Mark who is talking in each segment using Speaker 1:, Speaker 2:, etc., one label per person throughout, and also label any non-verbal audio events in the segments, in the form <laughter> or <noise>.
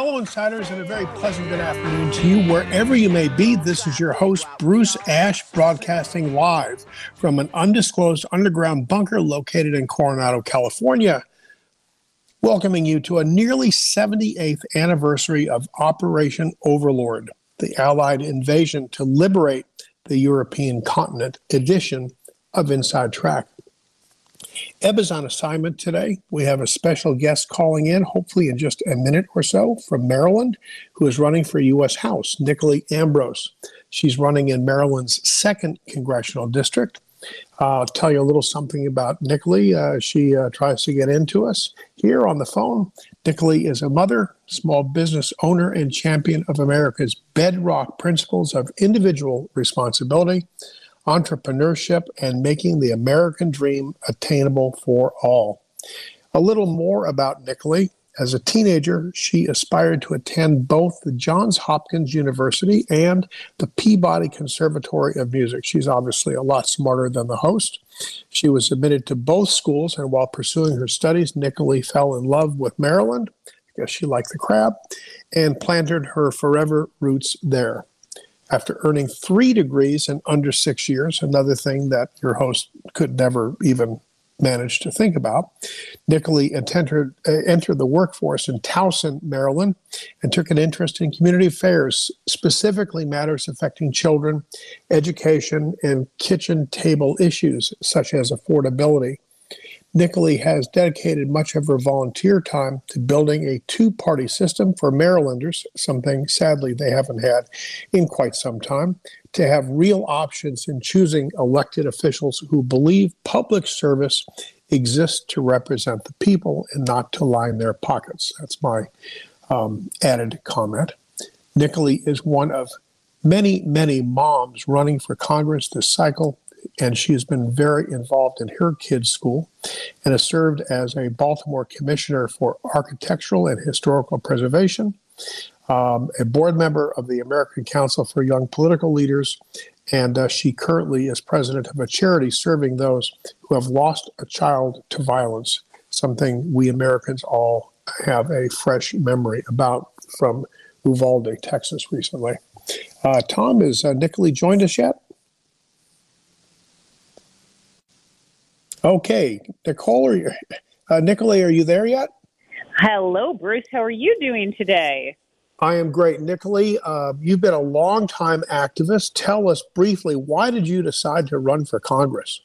Speaker 1: Hello, insiders, and a very pleasant good afternoon to you wherever you may be. This is your host, Bruce Ash, broadcasting live from an undisclosed underground bunker located in Coronado, California, welcoming you to a nearly 78th anniversary of Operation Overlord, the Allied invasion to liberate the European continent edition of Inside Track. Eb is on assignment today. We have a special guest calling in, hopefully in just a minute or so, from Maryland, who is running for U.S. House, Nicolee Ambrose. She's running in Maryland's second congressional district. I'll tell you a little something about Nicolee. Uh, she uh, tries to get into us here on the phone. Nicolee is a mother, small business owner, and champion of America's bedrock principles of individual responsibility entrepreneurship, and making the American dream attainable for all. A little more about Nicolee. As a teenager, she aspired to attend both the Johns Hopkins University and the Peabody Conservatory of Music. She's obviously a lot smarter than the host. She was admitted to both schools, and while pursuing her studies, Nicolee fell in love with Maryland. Guess she liked the crab, and planted her forever roots there after earning three degrees in under six years, another thing that your host could never even manage to think about. Nicolee entered, uh, entered the workforce in Towson, Maryland, and took an interest in community affairs, specifically matters affecting children, education, and kitchen table issues such as affordability. Nicolee has dedicated much of her volunteer time to building a two party system for Marylanders, something sadly they haven't had in quite some time, to have real options in choosing elected officials who believe public service exists to represent the people and not to line their pockets. That's my um, added comment. Nicolee is one of many, many moms running for Congress this cycle and she has been very involved in her kids' school and has served as a Baltimore Commissioner for Architectural and Historical Preservation, um, a board member of the American Council for Young Political Leaders, and uh, she currently is president of a charity serving those who have lost a child to violence, something we Americans all have a fresh memory about from Uvalde, Texas, recently. Uh, Tom, is uh, joined us yet? Okay, Nicole, are you, uh, Nicolee, are you there yet?
Speaker 2: Hello, Bruce. How are you doing today?
Speaker 1: I am great. Nicolee, uh, you've been a long-time activist. Tell us briefly, why did you decide to run for Congress?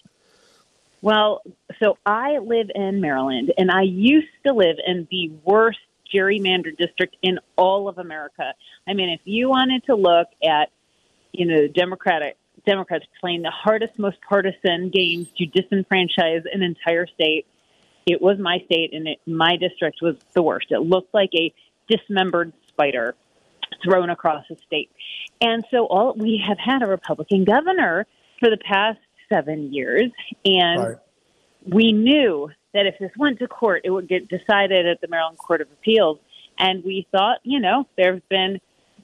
Speaker 2: Well, so I live in Maryland, and I used to live in the worst gerrymandered district in all of America. I mean, if you wanted to look at, you know, the Democratic Democrats playing the hardest, most partisan games to disenfranchise an entire state. It was my state, and it, my district was the worst. It looked like a dismembered spider thrown across the state. And so all we have had a Republican governor for the past seven years, and right. we knew that if this went to court, it would get decided at the Maryland Court of Appeals. And we thought, you know, there have been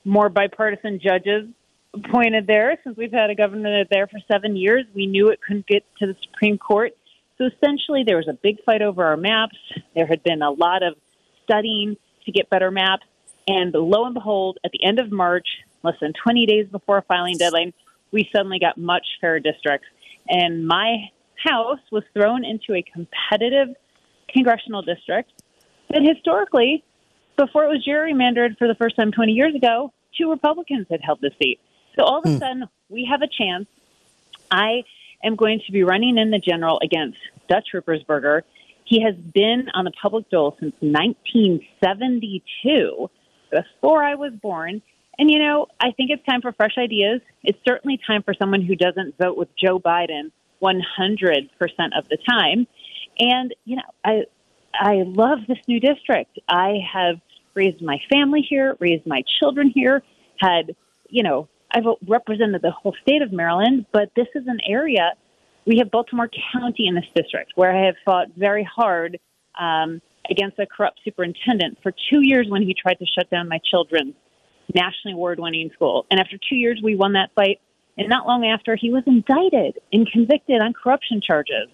Speaker 2: more bipartisan judges appointed there since we've had a governor there for seven years. We knew it couldn't get to the Supreme Court. So essentially, there was a big fight over our maps. There had been a lot of studying to get better maps. And lo and behold, at the end of March, less than 20 days before filing deadline, we suddenly got much fairer districts. And my house was thrown into a competitive congressional district that historically, before it was gerrymandered for the first time 20 years ago, two Republicans had held the seat. So all of a hmm. sudden, we have a chance. I am going to be running in the general against Dutch Ruppersberger. He has been on the public dole since 1972, before I was born. And, you know, I think it's time for fresh ideas. It's certainly time for someone who doesn't vote with Joe Biden 100% of the time. And, you know, I, I love this new district. I have raised my family here, raised my children here, had, you know, I've represented the whole state of Maryland, but this is an area. We have Baltimore County in this district where I have fought very hard um, against a corrupt superintendent for two years when he tried to shut down my children's nationally award winning school. And after two years, we won that fight. And not long after, he was indicted and convicted on corruption charges.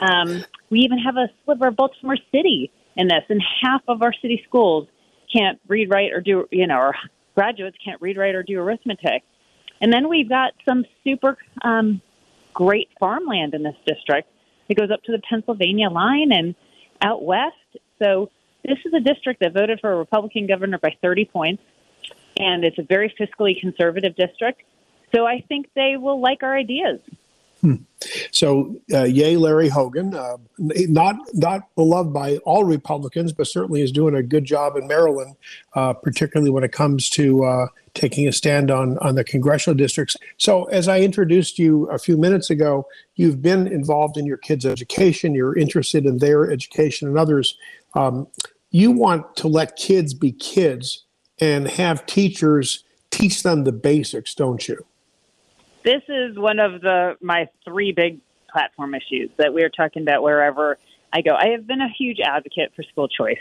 Speaker 2: Um, we even have a sliver of Baltimore City in this, and half of our city schools can't read, write, or do, you know, or graduates can't read, write, or do arithmetic. And then we've got some super um, great farmland in this district. It goes up to the Pennsylvania line and out west. So this is a district that voted for a Republican governor by 30 points, and it's a very fiscally conservative district. So I think they will like our ideas.
Speaker 1: Hmm. So, uh, yay, Larry Hogan. Uh, not not beloved by all Republicans, but certainly is doing a good job in Maryland, uh, particularly when it comes to uh, taking a stand on on the congressional districts. So, as I introduced you a few minutes ago, you've been involved in your kids' education. You're interested in their education and others. Um, you want to let kids be kids and have teachers teach them the basics, don't you?
Speaker 2: This is one of the my three big platform issues that we are talking about wherever I go. I have been a huge advocate for school choice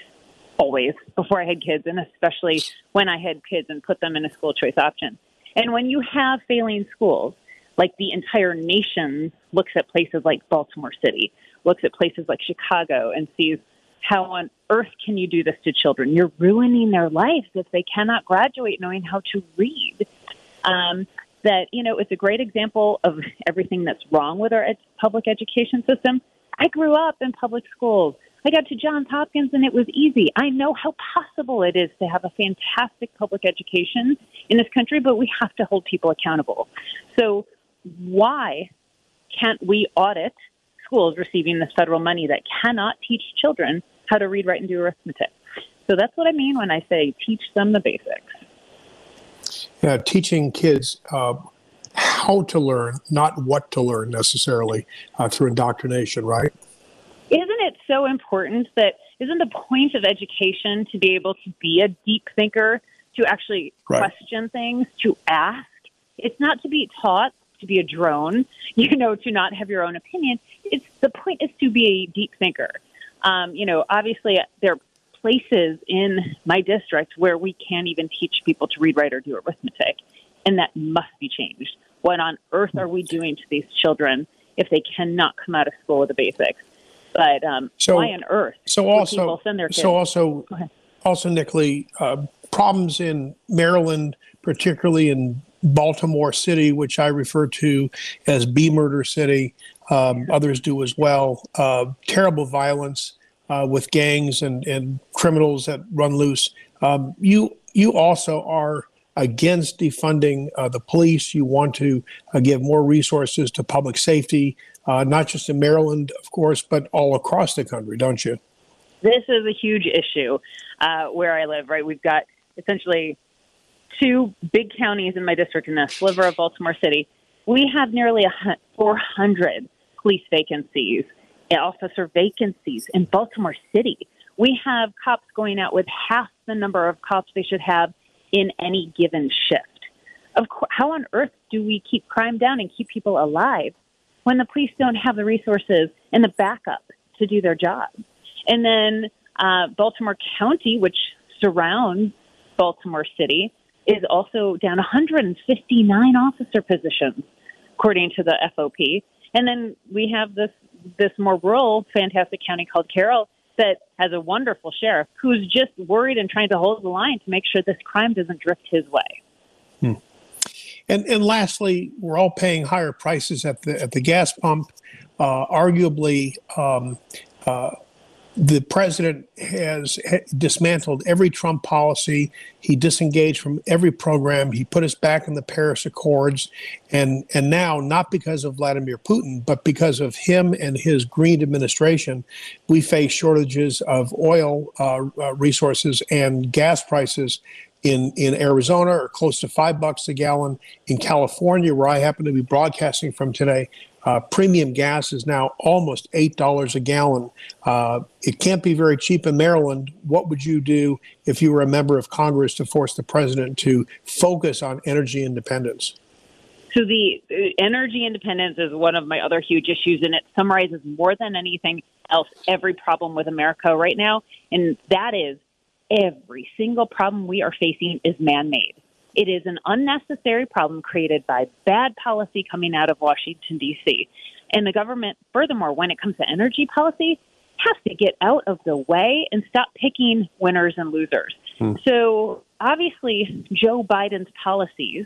Speaker 2: always before I had kids, and especially when I had kids and put them in a school choice option. And when you have failing schools, like the entire nation looks at places like Baltimore City, looks at places like Chicago, and sees how on earth can you do this to children? You're ruining their lives if they cannot graduate knowing how to read. Um, that, you know, it's a great example of everything that's wrong with our ed- public education system. I grew up in public schools. I got to Johns Hopkins and it was easy. I know how possible it is to have a fantastic public education in this country, but we have to hold people accountable. So, why can't we audit schools receiving this federal money that cannot teach children how to read, write, and do arithmetic? So, that's what I mean when I say teach them the basics
Speaker 1: uh, teaching kids uh, how to learn, not what to learn necessarily uh, through indoctrination, right?
Speaker 2: Isn't it so important that isn't the point of education to be able to be a deep thinker, to actually right. question things, to ask? It's not to be taught to be a drone, <laughs> you know, to not have your own opinion. It's the point is to be a deep thinker. Um, you know, obviously there places in my district where we can't even teach people to read, write, or do arithmetic, and that must be changed. What on earth are we doing to these children if they cannot come out of school with the basics? But um, so, why on earth?
Speaker 1: So also, so also, also, Nicolee, uh, problems in Maryland, particularly in Baltimore City, which I refer to as B Murder City. Um, others do as well. Uh, terrible violence uh, with gangs and, and criminals that run loose. Um, you you also are against defunding uh, the police. You want to uh, give more resources to public safety, uh, not just in Maryland, of course, but all across the country, don't you?
Speaker 2: This is a huge issue uh, where I live. Right, we've got essentially two big counties in my district in a sliver of Baltimore City. We have nearly 400 police vacancies officer vacancies in Baltimore City. We have cops going out with half the number of cops they should have in any given shift. Of course, how on earth do we keep crime down and keep people alive when the police don't have the resources and the backup to do their job? And then uh, Baltimore County, which surrounds Baltimore City, is also down 159 officer positions, according to the FOP. And then we have this this more rural, fantastic county called Carroll that has a wonderful sheriff who's just worried and trying to hold the line to make sure this crime doesn't drift his way.
Speaker 1: Hmm. And and lastly, we're all paying higher prices at the at the gas pump. Uh, arguably, um, uh, the president has dismantled every Trump policy. He disengaged from every program. He put us back in the Paris Accords, and and now not because of Vladimir Putin, but because of him and his Green administration, we face shortages of oil uh, uh, resources and gas prices. In, in Arizona, or close to five bucks a gallon. In California, where I happen to be broadcasting from today, uh, premium gas is now almost $8 a gallon. Uh, it can't be very cheap in Maryland. What would you do if you were a member of Congress to force the president to focus on energy independence?
Speaker 2: So, the uh, energy independence is one of my other huge issues, and it summarizes more than anything else every problem with America right now. And that is every single problem we are facing is man made. It is an unnecessary problem created by bad policy coming out of Washington, D.C. And the government, furthermore, when it comes to energy policy, has to get out of the way and stop picking winners and losers. Hmm. So obviously, Joe Biden's policies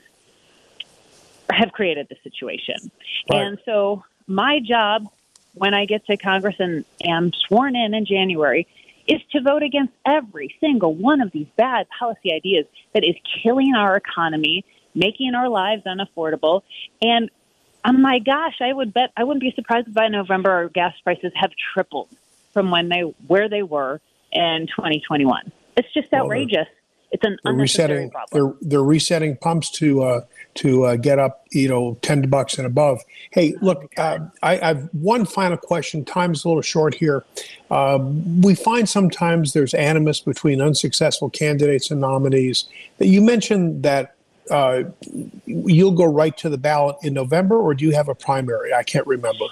Speaker 2: have created the situation. Right. And so my job when I get to Congress and am sworn in in January is to vote against every single one of these bad policy ideas that is killing our economy, making our lives unaffordable. And oh my gosh, I would bet I wouldn't be surprised if by November our gas prices have tripled from when they where they were in 2021. It's just outrageous. It's an they're resetting.
Speaker 1: Problem. They're they're resetting pumps to uh, to uh, get up, you know, ten bucks and above. Hey, look, uh, I, have one final question. Time's a little short here. Um, we find sometimes there's animus between unsuccessful candidates and nominees. You mentioned that uh, you'll go right to the ballot in November, or do you have a primary? I can't remember.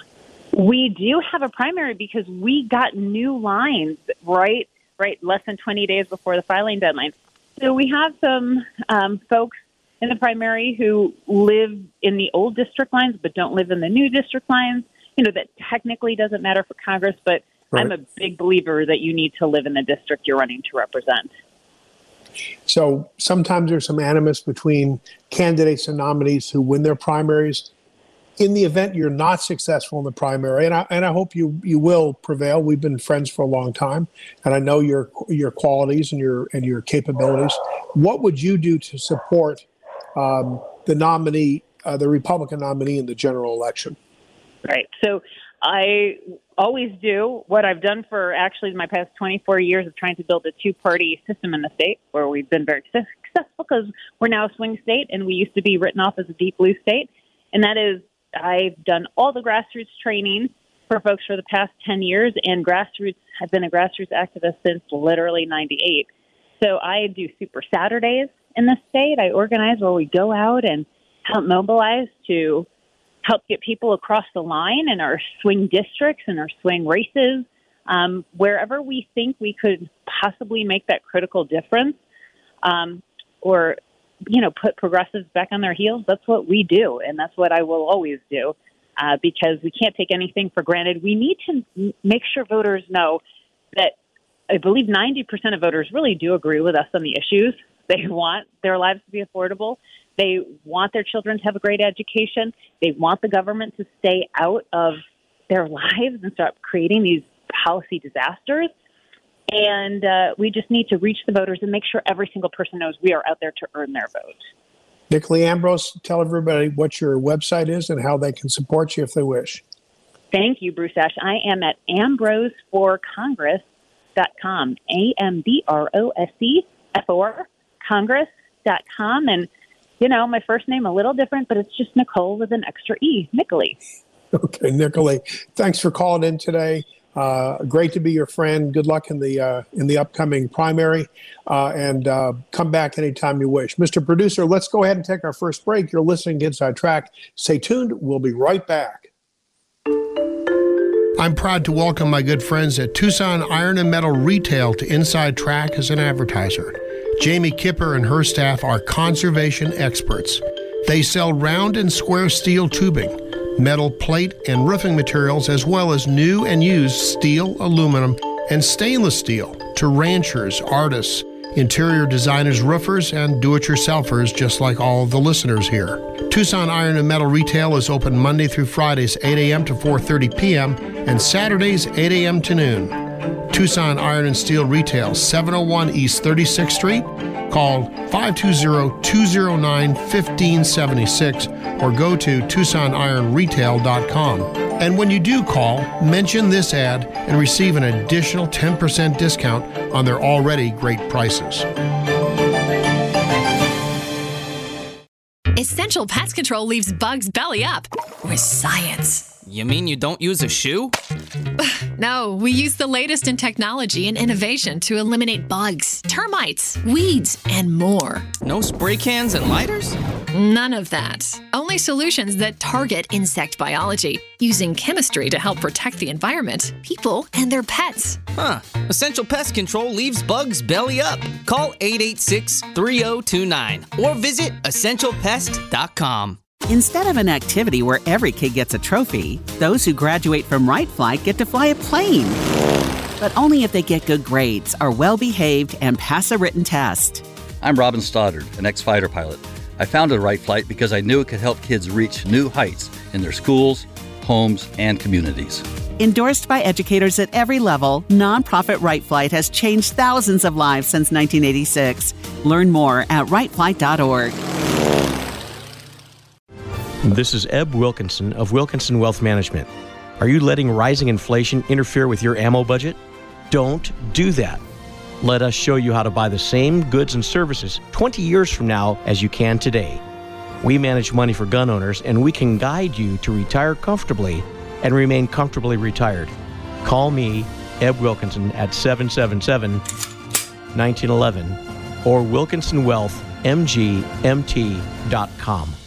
Speaker 2: We do have a primary because we got new lines right, right, less than 20 days before the filing deadline. So we have some um, folks in the primary who live in the old district lines but don't live in the new district lines. You know, that technically doesn't matter for Congress, but right. I'm a big believer that you need to live in the district you're running to represent.
Speaker 1: So sometimes there's some animus between candidates and nominees who win their primaries in the event you're not successful in the primary, and I, and I hope you you will prevail. We've been friends for a long time, and I know your your qualities and your and your capabilities. What would you do to support um, the nominee, uh, the Republican nominee in the general election?
Speaker 2: Right. So I always do what I've done for actually my past 24 years of trying to build a two party system in the state where we've been very successful because we're now a swing state and we used to be written off as a deep blue state. And that is I've done all the grassroots training for folks for the past 10 years, and grassroots, I've been a grassroots activist since literally 98. So I do super Saturdays in the state. I organize where we go out and help mobilize to help get people across the line in our swing districts and our swing races. Um, wherever we think we could possibly make that critical difference, um, or you know, put progressives back on their heels, that's what we do. And that's what I will always do uh, because we can't take anything for granted. We need to make sure voters know that I believe 90% of voters really do agree with us on the issues. <laughs> They want their lives to be affordable. They want their children to have a great education. They want the government to stay out of their <laughs> lives and stop creating these policy disasters. And uh, we just need to reach the voters and make sure every single person knows we are out there to earn their vote.
Speaker 1: Nicolee Ambrose, tell everybody what your website is and how they can support you if they wish.
Speaker 2: Thank you, Bruce Ash. I am at ambroseforcongress.com, A M B R O S E F O R, congress.com. And, you know, my first name a little different, but it's just Nicole with an extra E, Nicolee. <laughs>
Speaker 1: Okay, Nicolee, thanks for calling in today. Uh, great to be your friend. Good luck in the uh, in the upcoming primary, uh, and uh, come back anytime you wish. Mr. Producer, let's go ahead and take our first break. You're listening to Inside Track. Stay tuned. We'll be right back. I'm proud to welcome my good friends at Tucson Iron and Metal Retail to Inside Track as an advertiser. Jamie Kipper and her staff are conservation experts. They sell round and square steel tubing metal plate and roofing materials, as well as new and used steel, aluminum, and stainless steel to ranchers, artists, interior designers, roofers, and do it yourselfers, just like all the listeners here. Tucson Iron and Metal Retail is open Monday through Fridays, 8 a.m. to 4.30 p.m., and Saturdays, 8 a.m. to noon. Tucson Iron and Steel Retail, 701 East 36th Street. Call 520-209-1576 or go to TucsonIronRetail.com. And when you do call, mention this ad and receive an additional 10% discount on their already great prices.
Speaker 3: Essential Pest Control leaves bugs belly up with science.
Speaker 4: You mean you don't use a shoe? <sighs>
Speaker 3: no, we use the latest in technology and innovation to eliminate bugs, termites, weeds, and more.
Speaker 4: No spray cans and lighters?
Speaker 3: None of that. Only solutions that target insect biology, using chemistry to help protect the environment, people, and their pets.
Speaker 4: Huh. Essential Pest Control leaves bugs belly up. Call 886 3029 or visit essentialpest.com.
Speaker 5: Instead of an activity where every kid gets a trophy, those who graduate from Wright Flight get to fly a plane. but only if they get good grades, are well behaved, and pass a written test.
Speaker 6: I'm Robin Stoddard, an ex fighter pilot. I founded Wright Flight because I knew it could help kids reach new heights in their schools, homes, and communities.
Speaker 5: Endorsed by educators at every level, nonprofit Wright Flight has changed thousands of lives since 1986. Learn more at wrightflight.org.
Speaker 7: This is Eb Wilkinson of Wilkinson Wealth Management. Are you letting rising inflation interfere with your ammo budget? Don't do that. Let us show you how to buy the same goods and services 20 years from now as you can today. We manage money for gun owners and we can guide you to retire comfortably and remain comfortably retired. Call me, Eb Wilkinson, at 777 1911 or WilkinsonWealthMGMT.com.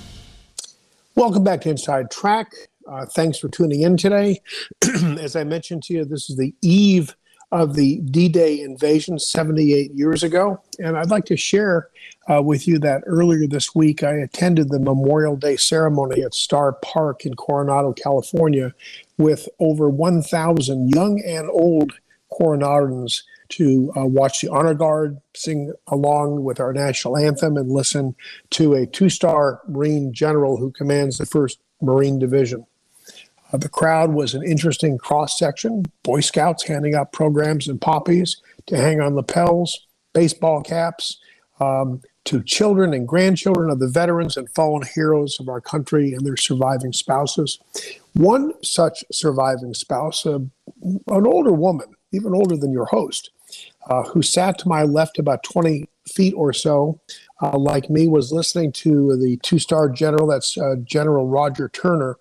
Speaker 1: Welcome back to Inside Track. Uh, thanks for tuning in today. <clears throat> As I mentioned to you, this is the eve of the D Day invasion 78 years ago. And I'd like to share uh, with you that earlier this week I attended the Memorial Day ceremony at Star Park in Coronado, California, with over 1,000 young and old Coronadans to uh, watch the honor guard, sing along with our national anthem, and listen to a two star Marine general who commands the 1st Marine Division. Uh, the crowd was an interesting cross section Boy Scouts handing out programs and poppies to hang on lapels, baseball caps, um, to children and grandchildren of the veterans and fallen heroes of our country and their surviving spouses. One such surviving spouse, uh, an older woman, even older than your host, uh, who sat to my left about 20 feet or so, uh, like me, was listening to the two star general, that's uh, General Roger Turner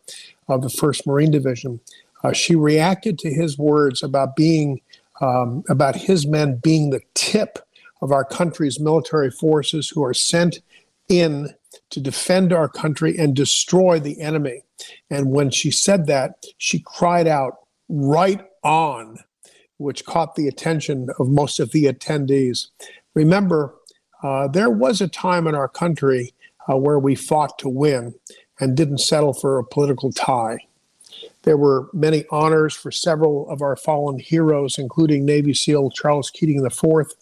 Speaker 1: of the 1st Marine Division. Uh, she reacted to his words about being, um, about his men being the tip of our country's military forces who are sent in to defend our country and destroy the enemy. And when she said that, she cried out, right on, which caught the attention of most of the attendees. Remember, uh, there was a time in our country uh, where we fought to win and didn't settle for a political tie. There were many honors for several of our fallen heroes, including Navy SEAL Charles Keating IV,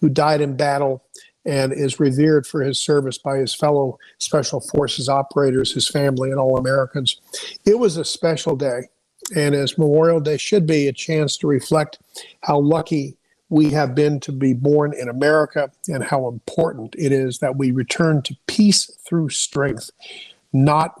Speaker 1: who died in battle and is revered for his service by his fellow Special Forces operators, his family, and all Americans. It was a special day, and as Memorial Day should be, a chance to reflect how lucky we have been to be born in America and how important it is that we return to peace through strength, not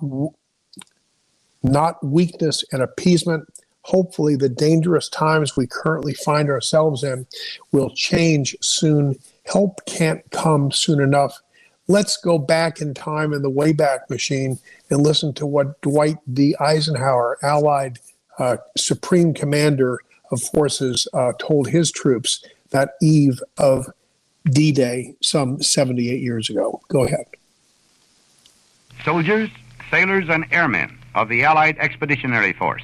Speaker 1: not weakness and appeasement. Hopefully, the dangerous times we currently find ourselves in will change soon. Help can't come soon enough. Let's go back in time in the Wayback Machine and listen to what Dwight D. Eisenhower, Allied uh, Supreme Commander of Forces, uh, told his troops that eve of D Day some 78 years ago. Go ahead.
Speaker 8: Soldiers, sailors, and airmen of the Allied Expeditionary Force.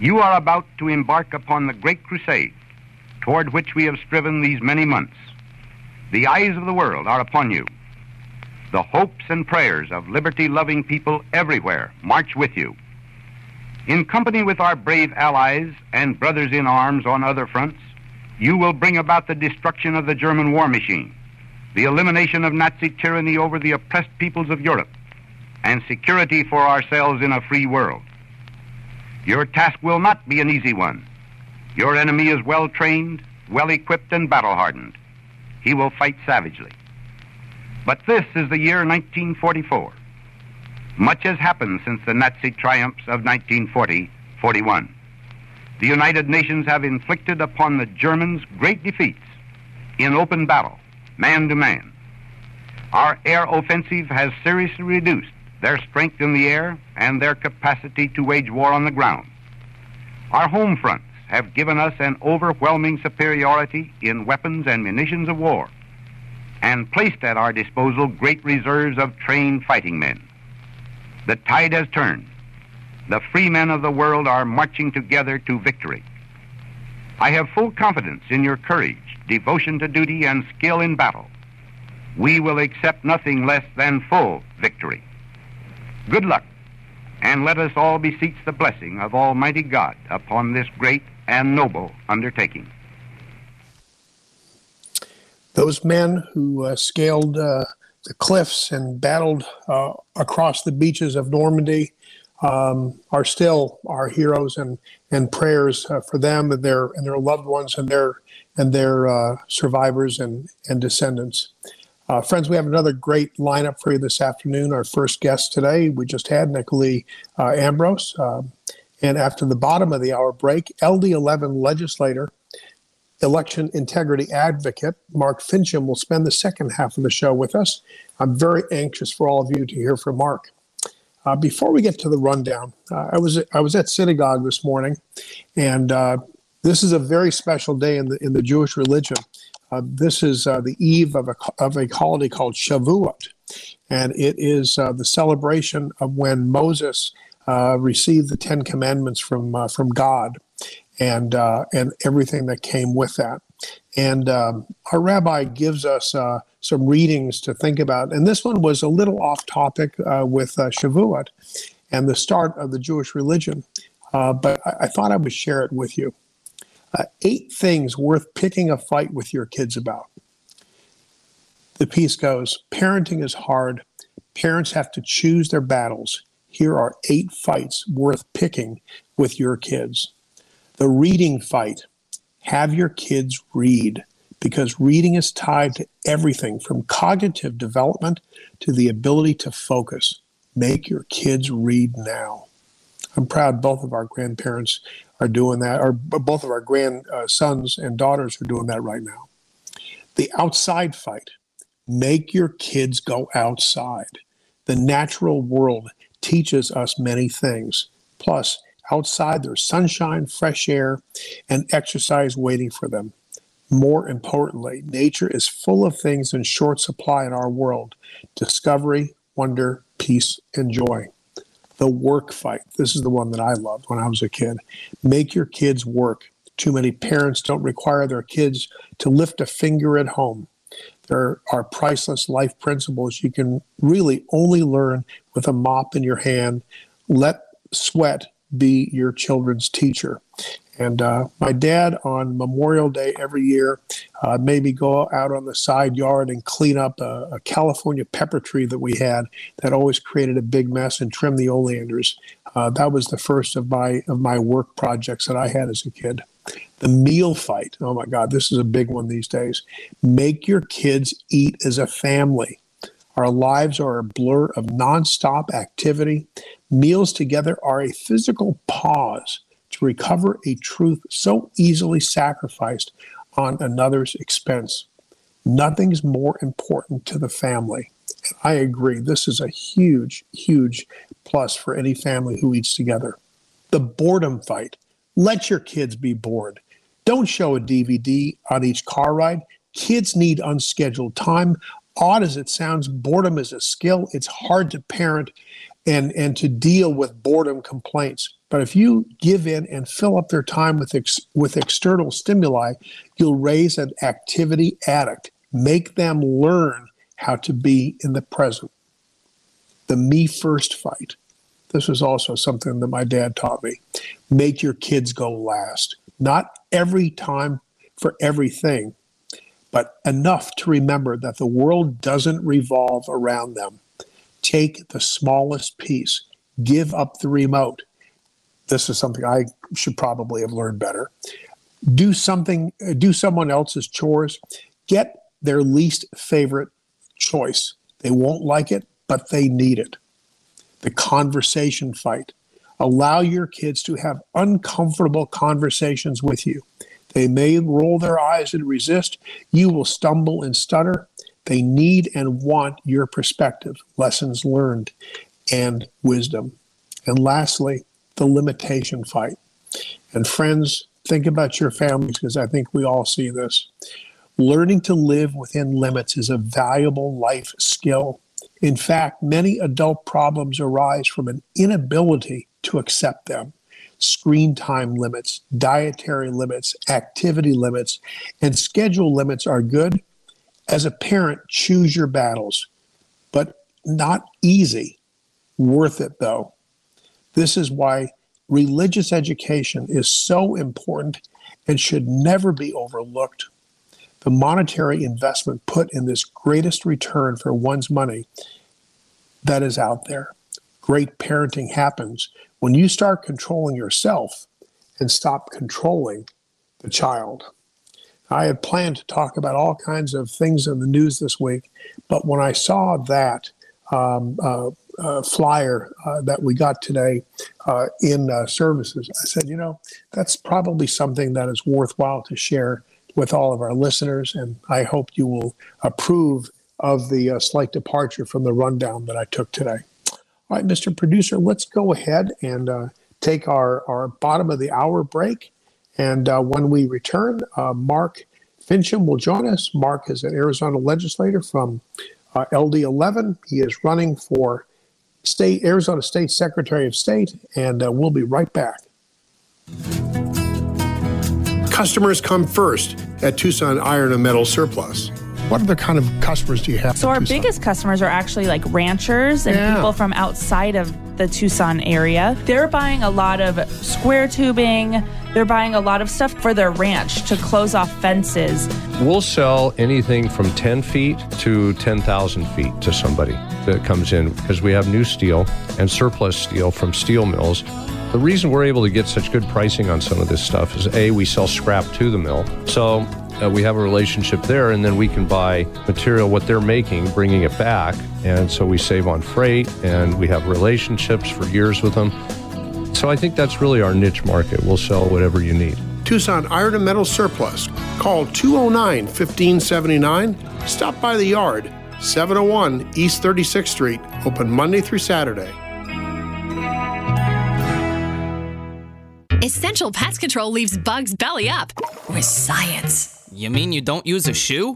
Speaker 8: You are about to embark upon the great crusade toward which we have striven these many months. The eyes of the world are upon you. The hopes and prayers of liberty loving people everywhere march with you. In company with our brave allies and brothers in arms on other fronts, you will bring about the destruction of the German war machine, the elimination of Nazi tyranny over the oppressed peoples of Europe, and security for ourselves in a free world. Your task will not be an easy one. Your enemy is well trained, well equipped, and battle hardened. He will fight savagely. But this is the year 1944. Much has happened since the Nazi triumphs of 1940 41. The United Nations have inflicted upon the Germans great defeats in open battle, man to man. Our air offensive has seriously reduced their strength in the air, and their capacity to wage war on the ground. Our home fronts have given us an overwhelming superiority in weapons and munitions of war, and placed at our disposal great reserves of trained fighting men. The tide has turned. The free men of the world are marching together to victory. I have full confidence in your courage, devotion to duty, and skill in battle. We will accept nothing less than full victory. Good luck, and let us all beseech the blessing of Almighty God upon this great and noble undertaking.
Speaker 1: Those men who uh, scaled uh, the cliffs and battled uh, across the beaches of Normandy um, are still our heroes, and and prayers uh, for them and their and their loved ones and their and their uh, survivors and and descendants. Uh, friends, we have another great lineup for you this afternoon. Our first guest today, we just had Nicolee uh, Ambrose. Um, and after the bottom of the hour break, LD11 legislator, election integrity advocate, Mark Finchem, will spend the second half of the show with us. I'm very anxious for all of you to hear from Mark. Uh, before we get to the rundown, uh, I was I was at synagogue this morning, and uh, this is a very special day in the in the Jewish religion. Uh, this is uh, the eve of a of a holiday called Shavuot, and it is uh, the celebration of when Moses received the Ten Commandments from from God, and and everything that came with that. And um, our rabbi gives us uh, some readings to think about. And this one was a little off topic uh, with uh, Shavuot and the start of the Jewish religion, uh, but I-, I, thought I would share it with you. Uh, eight things worth picking a fight with your kids about. The piece goes Parenting is hard. Parents have to choose their battles. Here are eight fights worth picking with your kids. The reading fight have your kids read because reading is tied to everything from cognitive development to the ability to focus. Make your kids read now. I'm proud both of our grandparents are doing that, or both of our grandsons and daughters are doing that right now. The outside fight. Make your kids go outside. The natural world teaches us many things. Plus, outside there's sunshine, fresh air, and exercise waiting for them. More importantly, nature is full of things in short supply in our world discovery, wonder, peace, and joy. The work fight. This is the one that I loved when I was a kid. Make your kids work. Too many parents don't require their kids to lift a finger at home. There are priceless life principles you can really only learn with a mop in your hand. Let sweat be your children's teacher. And uh, my dad on Memorial Day every year uh, made me go out on the side yard and clean up a, a, California pepper tree that we had that always created a big mess and trim the oleanders. Uh, that was the first of my of my work projects that I had as a kid. The meal fight. Oh my God, this is a big one these days. Make your kids eat as a family. Our lives are a blur of nonstop activity. Meals together are a physical pause to recover a truth so easily sacrificed on another's expense. Nothing's more important to the family. I agree. This is a huge, huge plus for any family who eats together. The boredom fight. Let your kids be bored. Don't show a DVD on each car ride. Kids need unscheduled time. Odd as it sounds, boredom is a skill. It's hard to parent and, and to deal with boredom complaints. But if you give in and fill up their time with, ex, with external stimuli, you'll raise an activity addict. Make them learn how to be in the present. The me first fight. This was also something that my dad taught me. Make your kids go last. Not every time for everything, but enough to remember that the world doesn't revolve around them. Take the smallest piece, give up the remote, this is something I should probably have learned better. Do something, do someone else's chores. Get their least favorite choice. They won't like it, but they need it. The conversation fight. Allow your kids to have uncomfortable conversations with you. They may roll their eyes and resist. You will stumble and stutter. They need and want your perspective, lessons learned, and wisdom. And lastly, the limitation fight. And friends, think about your families because I think we all see this. Learning to live within limits is a valuable life skill. In fact, many adult problems arise from an inability to accept them. Screen time limits, dietary limits, activity limits, and schedule limits are good. As a parent, choose your battles, but not easy. Worth it, though. This is why religious education is so important and should never be overlooked. The monetary investment put in this greatest return for one's money that is out there. Great parenting happens when you start controlling yourself and stop controlling the child. I had planned to talk about all kinds of things in the news this week, but when I saw that um, uh, uh, flyer uh, that we got today uh, in uh, services, I said, you know, that's probably something that is worthwhile to share with all of our listeners, and I hope you will approve of the uh, slight departure from the rundown that I took today. All right, Mr. Producer, let's go ahead and take our, our bottom of the hour break. And uh, when we return, uh, Mark Finchem will join us. Mark is an Arizona legislator from uh, LD 11. He is running for state Arizona State Secretary of State, and uh, we'll be right back. Customers come first at Tucson Iron and Metal Surplus. What other kind of customers do you have?
Speaker 9: So our Tucson? biggest customers are actually like ranchers and yeah. people from outside of the Tucson area. They're buying a lot of square tubing. They're buying a lot of stuff for their ranch to close off fences.
Speaker 10: We'll sell anything from 10 feet to 10,000 feet to somebody that comes in because we have new steel and surplus steel from steel mills. The reason we're able to get such good pricing on some of this stuff is A, we sell scrap to the mill. So uh, we have a relationship there, and then we can buy material what they're making, bringing it back, and so we save on freight, and we have relationships for years with them. So I think that's really our niche market. We'll sell whatever you need.
Speaker 1: Tucson Iron and Metal Surplus. Call 209 1579. Stop by the yard, 701 East 36th Street, open Monday through Saturday.
Speaker 3: Essential Pest Control leaves bugs belly up with science.
Speaker 4: You mean you don't use a shoe?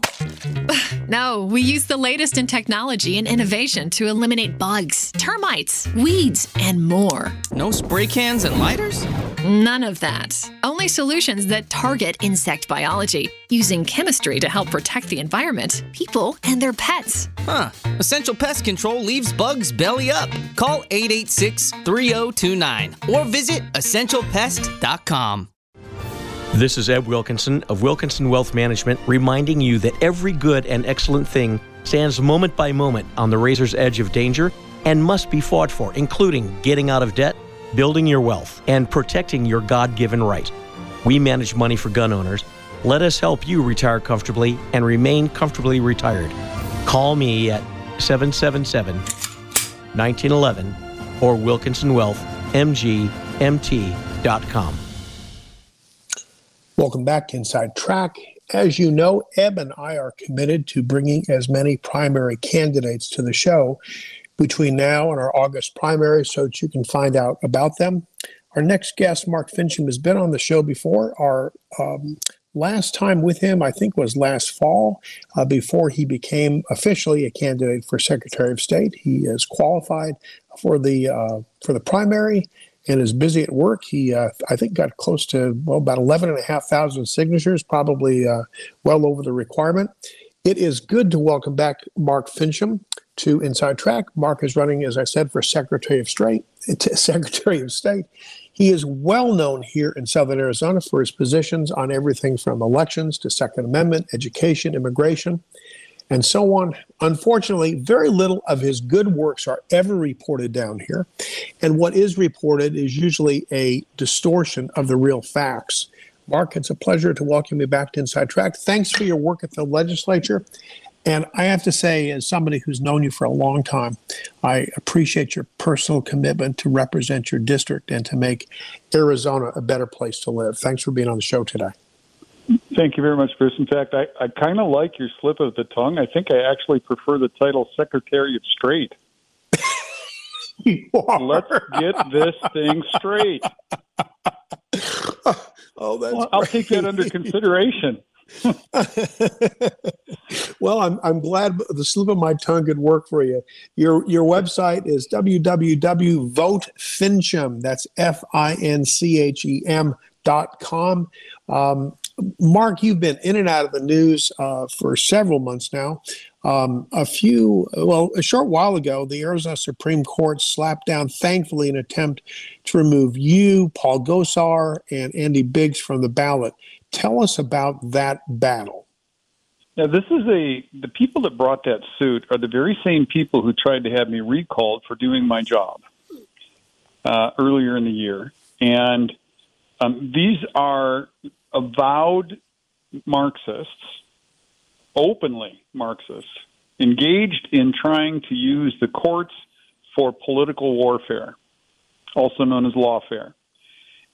Speaker 4: <sighs>
Speaker 3: no, we use the latest in technology and innovation to eliminate bugs, termites, weeds, and more.
Speaker 4: No spray cans and lighters?
Speaker 3: None of that. Only solutions that target insect biology, using chemistry to help protect the environment, people, and their pets.
Speaker 4: Huh. Essential Pest Control leaves bugs belly up. Call 886 3029 or visit essentialpest.com.
Speaker 7: This is Eb Wilkinson of Wilkinson Wealth Management reminding you that every good and excellent thing stands moment by moment on the razor's edge of danger and must be fought for, including getting out of debt, building your wealth, and protecting your God given right. We manage money for gun owners. Let us help you retire comfortably and remain comfortably retired. Call me at 777 1911 or WilkinsonWealthMGMT.com.
Speaker 1: Welcome back to Inside Track. As you know, Eb and I are committed to bringing as many primary candidates to the show between now and our August primary so that you can find out about them. Our next guest, Mark Finchem, has been on the show before. Our um, last time with him, I think, was last fall uh, before he became officially a candidate for Secretary of State. He is qualified for the uh, for the primary and is busy at work. He, uh, I think, got close to well about eleven and a half thousand signatures, probably uh, well over the requirement. It is good to welcome back Mark Finchem to Inside Track. Mark is running, as I said, for Secretary of State. <laughs> Secretary of State. He is well known here in Southern Arizona for his positions on everything from elections to Second Amendment, education, immigration and so on. Unfortunately, very little of his good works are ever reported down here. And what is reported is usually a distortion of the real facts. Mark, it's a pleasure to welcome you back to Inside Track. Thanks for your work at the legislature. And I have to say, as somebody who's known you for a long time, I appreciate your personal commitment to represent your district and to make Arizona a better place to live. Thanks for being on the show today.
Speaker 11: Thank you very much, Bruce. In fact, I, I kind of like your slip of the tongue. I think I actually prefer the title Secretary of Straight. <laughs> Let's get this thing straight. <laughs>
Speaker 1: oh, that's well,
Speaker 11: I'll take that under consideration. <laughs>
Speaker 1: well, I'm I'm glad the slip of my tongue could work for you. Your your website is www.votefinchem. That's F I N C H E M dot com. Um, Mark, you've been in and out of the news uh, for several months now. Um, a few, well, a short while ago, the Arizona Supreme Court slapped down, thankfully, an attempt to remove you, Paul Gosar, and Andy Biggs from the ballot. Tell us about that battle.
Speaker 11: Now, this is a the people that brought that suit are the very same people who tried to have me recalled for doing my job uh, earlier in the year, and um, these are avowed Marxists, openly Marxists, engaged in trying to use the courts for political warfare, also known as lawfare.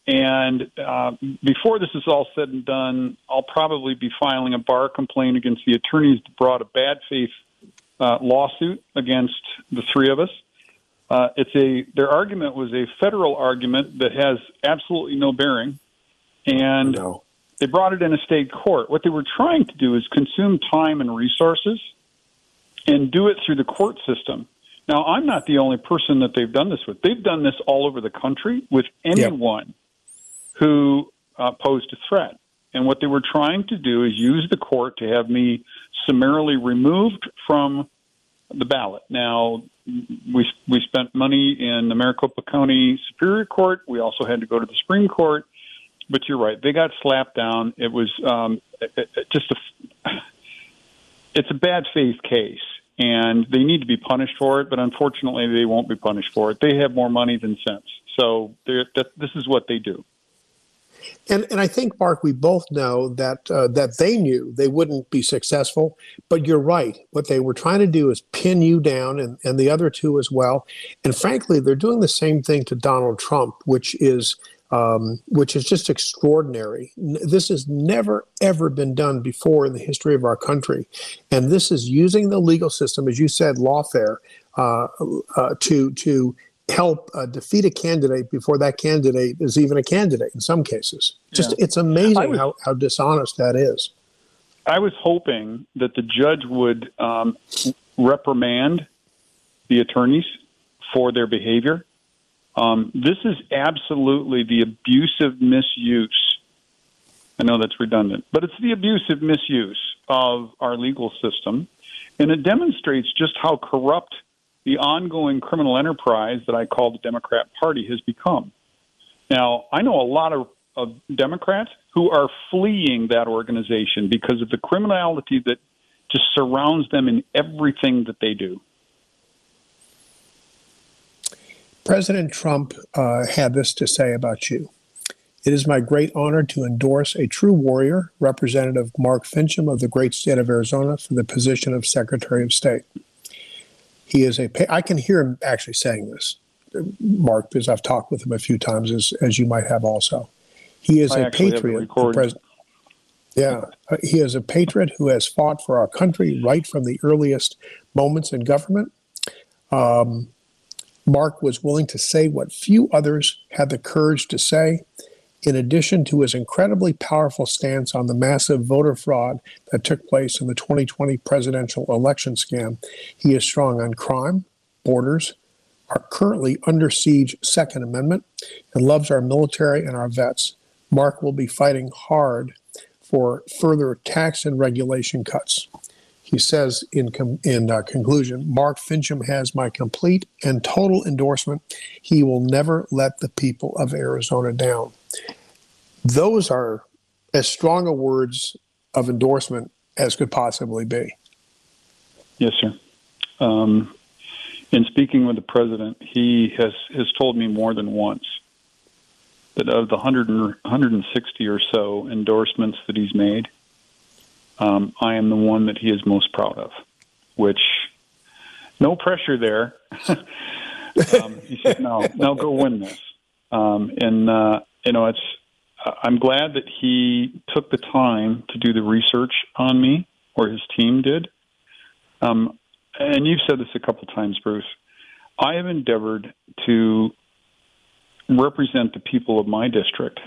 Speaker 11: And uh, before this is all said and done, I'll probably be filing a bar complaint against the attorneys that brought a bad faith uh, lawsuit against the three of us. Uh, it's a their argument was a federal argument that has absolutely no bearing, and
Speaker 1: no.
Speaker 11: They brought it in a state court. What they were trying to do is consume time and resources, and do it through the court system. Now, I'm not the only person that they've done this with. They've done this all over the country with anyone yep. who uh, posed a threat. And what they were trying to do is use the court to have me summarily removed from the ballot. Now, we we spent money in the Maricopa County Superior Court. We also had to go to the Supreme Court. But you're right; they got slapped down. It was um, just a <sighs> it's a bad faith case, and they need to be punished for it. But unfortunately, they won't be punished for it. They have more money than sense, so that, this is what they do.
Speaker 1: And and I think Mark, we both know that uh, that they knew they wouldn't be successful. But you're right. What they were trying to do is pin you down, and and the other two as well. And frankly, they're doing the same thing to Donald Trump, which is. Um, which is just extraordinary. This has never, ever been done before in the history of our country. And this is using the legal system, as you said, lawfare, uh, uh, to, to help uh, defeat a candidate before that candidate is even a candidate in some cases. Just yeah. it's amazing was, how, how dishonest that is.
Speaker 11: I was hoping that the judge would um, reprimand the attorneys for their behavior. Um, this is absolutely the abusive misuse. I know that's redundant, but it's the abusive misuse of our legal system. And it demonstrates just how corrupt the ongoing criminal enterprise that I call the Democrat Party has become. Now, I know a lot of, of Democrats who are fleeing that organization because of the criminality that just surrounds them in everything that they do.
Speaker 1: President Trump uh, had this to say about you. It is my great honor to endorse a true warrior, Representative Mark Finchem of the great state of Arizona, for the position of Secretary of State. He is a. I can hear him actually saying this, Mark, because I've talked with him a few times, as as you might have also. He is
Speaker 11: I
Speaker 1: a patriot. President. Yeah, uh, he is a patriot who has fought for our country right from the earliest moments in government. Um, Mark was willing to say what few others had the courage to say in addition to his incredibly powerful stance on the massive voter fraud that took place in the 2020 presidential election scam, he is strong on crime, borders, our currently under siege Second Amendment, and loves our military and our vets. Mark will be fighting hard for further tax and regulation cuts. He says in, com- in uh, conclusion, Mark Finchem has my complete and total endorsement. He will never let the people of Arizona down. Those are as strong a words of endorsement as could possibly be.
Speaker 11: Yes, sir. Um, in speaking with the president, he has, has told me more than once that of the 100 160 or so endorsements that he's made, um, I am the one that he is most proud of, which no pressure there. <laughs> um, he said, "No, now go win this." Um, and uh, you know, it's I'm glad that he took the time to do the research on me, or his team did. Um, and you've said this a couple of times, Bruce. I have endeavored to represent the people of my district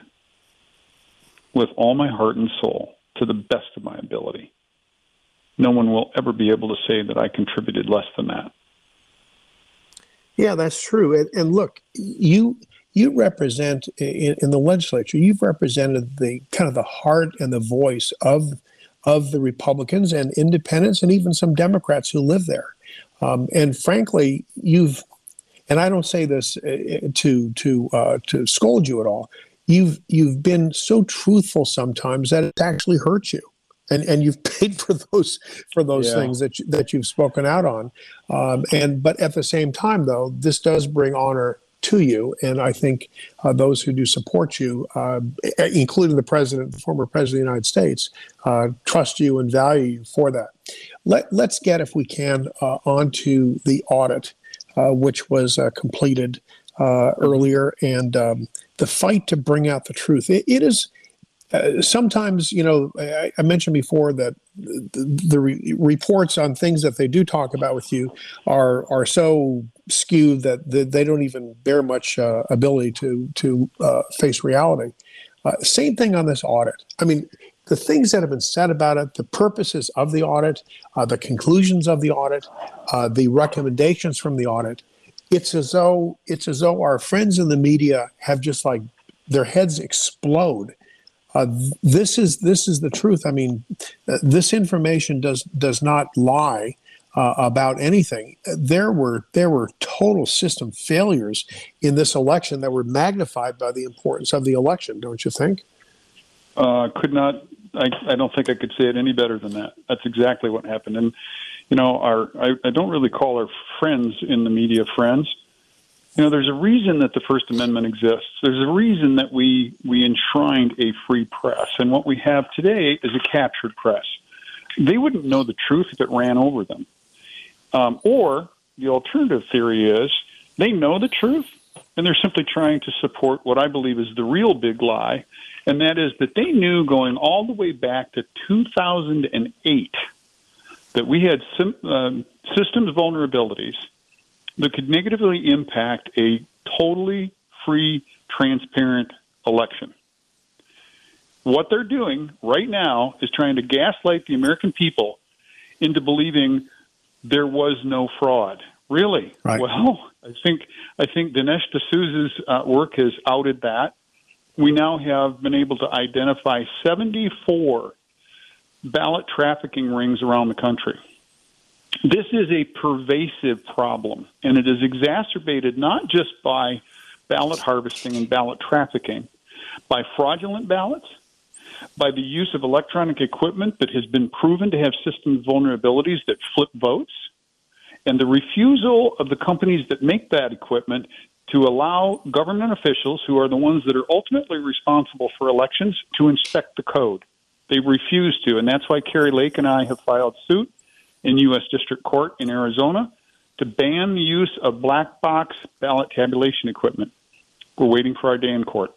Speaker 11: with all my heart and soul to the best of my ability. No one will ever be able to say that I contributed less than that.
Speaker 1: Yeah, that's true. And, and look, you you represent in, in the legislature. You've represented the kind of the heart and the voice of of the Republicans and independents and even some Democrats who live there. Um, and frankly, you've and I don't say this uh, to to uh, to scold you at all. You've you've been so truthful sometimes that it's actually hurt you, and and you've <laughs> paid for those for those yeah. things that you, that you've spoken out on. Um, and but at the same time, though, this does bring honor to you, and I think uh, those who do support you, uh, including the president, the former president of the United States, uh, trust you and value you for that. Let Let's get, if we can, uh, onto the audit uh, which was uh, completed uh, earlier, and um, the fight to bring out the truth. it, it is. Uh, sometimes, you know, I, I, mentioned before that the, the re- reports on things that they do talk about with you are are so skewed that the, they don't even bear much uh, ability to to uh, face reality. same thing on this audit. I mean, the things that have been said about it, the purposes of the audit, uh, the conclusions of the audit, uh, the recommendations from the audit. It's as though it's as though our friends in the media have just like their heads explode. Uh, this is this is the truth. I mean, uh, this information does does not lie uh, about anything. There were there were total system failures in this election that were magnified by the importance of the election. Don't you think?
Speaker 11: Uh, could not. I, I don't think I could say it any better than that. That's exactly what happened. And you know, our I, I don't really call our friends in the media friends. You know, there's a reason that the First Amendment exists. There's a reason that we we enshrined a free press, and what we have today is a captured press. They wouldn't know the truth if it ran over them. Um, or the alternative theory is they know the truth, and they're simply trying to support what I believe is the real big lie, and that is that they knew going all the way back to 2008 that we had sim, um, systems vulnerabilities that could negatively impact a totally free, transparent election. What they're doing right now is trying to gaslight the American people into believing there was no fraud. Really?
Speaker 1: Right.
Speaker 11: Well, I think I think Dinesh D'Souza's uh, work has outed that we now have been able to identify 74 ballot trafficking rings around the country. This is a pervasive problem, and it is exacerbated not just by ballot harvesting and ballot trafficking, by fraudulent ballots, by the use of electronic equipment that has been proven to have system vulnerabilities that flip votes, and the refusal of the companies that make that equipment to allow government officials, who are the ones that are ultimately responsible for elections, to inspect the code. They refuse to, and that's why Kari Lake and I have filed suit in U.S. District Court in Arizona to ban the use of black box ballot tabulation equipment. We're waiting for our day in court.